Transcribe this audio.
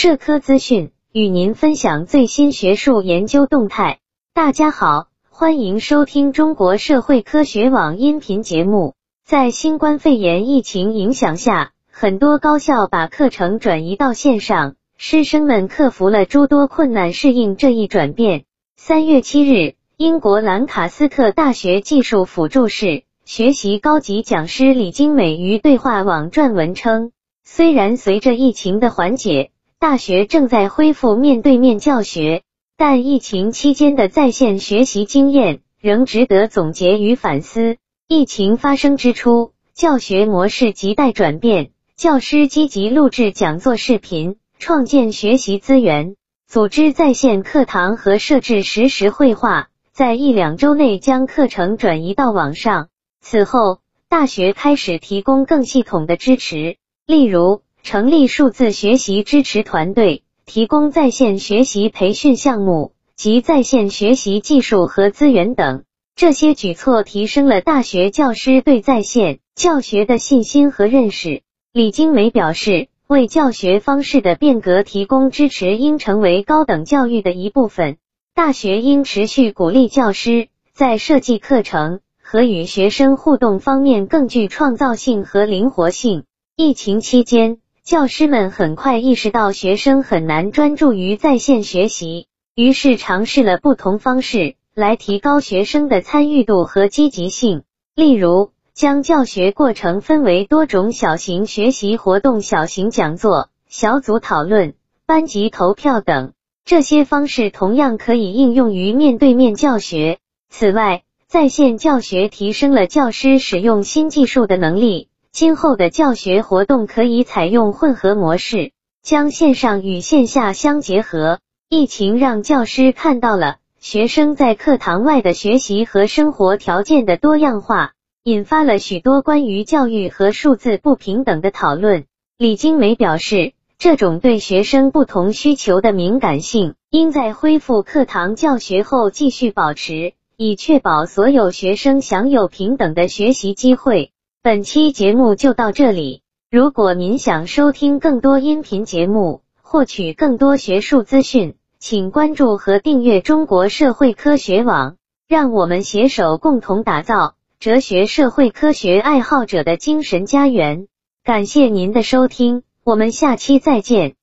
社科资讯，与您分享最新学术研究动态。大家好，欢迎收听中国社会科学网音频节目。在新冠肺炎疫情影响下，很多高校把课程转移到线上，师生们克服了诸多困难，适应这一转变。三月七日，英国兰卡斯特大学技术辅助室。学习高级讲师李金美于对话网撰文称，虽然随着疫情的缓解，大学正在恢复面对面教学，但疫情期间的在线学习经验仍值得总结与反思。疫情发生之初，教学模式亟待转变，教师积极录制讲座视频，创建学习资源，组织在线课堂和设置实时会话，在一两周内将课程转移到网上。此后，大学开始提供更系统的支持，例如成立数字学习支持团队，提供在线学习培训项目及在线学习技术和资源等。这些举措提升了大学教师对在线教学的信心和认识。李金梅表示，为教学方式的变革提供支持应成为高等教育的一部分。大学应持续鼓励教师在设计课程。和与学生互动方面更具创造性和灵活性。疫情期间，教师们很快意识到学生很难专注于在线学习，于是尝试了不同方式来提高学生的参与度和积极性。例如，将教学过程分为多种小型学习活动、小型讲座、小组讨论、班级投票等。这些方式同样可以应用于面对面教学。此外，在线教学提升了教师使用新技术的能力。今后的教学活动可以采用混合模式，将线上与线下相结合。疫情让教师看到了学生在课堂外的学习和生活条件的多样化，引发了许多关于教育和数字不平等的讨论。李金梅表示，这种对学生不同需求的敏感性，应在恢复课堂教学后继续保持。以确保所有学生享有平等的学习机会。本期节目就到这里。如果您想收听更多音频节目，获取更多学术资讯，请关注和订阅中国社会科学网。让我们携手共同打造哲学社会科学爱好者的精神家园。感谢您的收听，我们下期再见。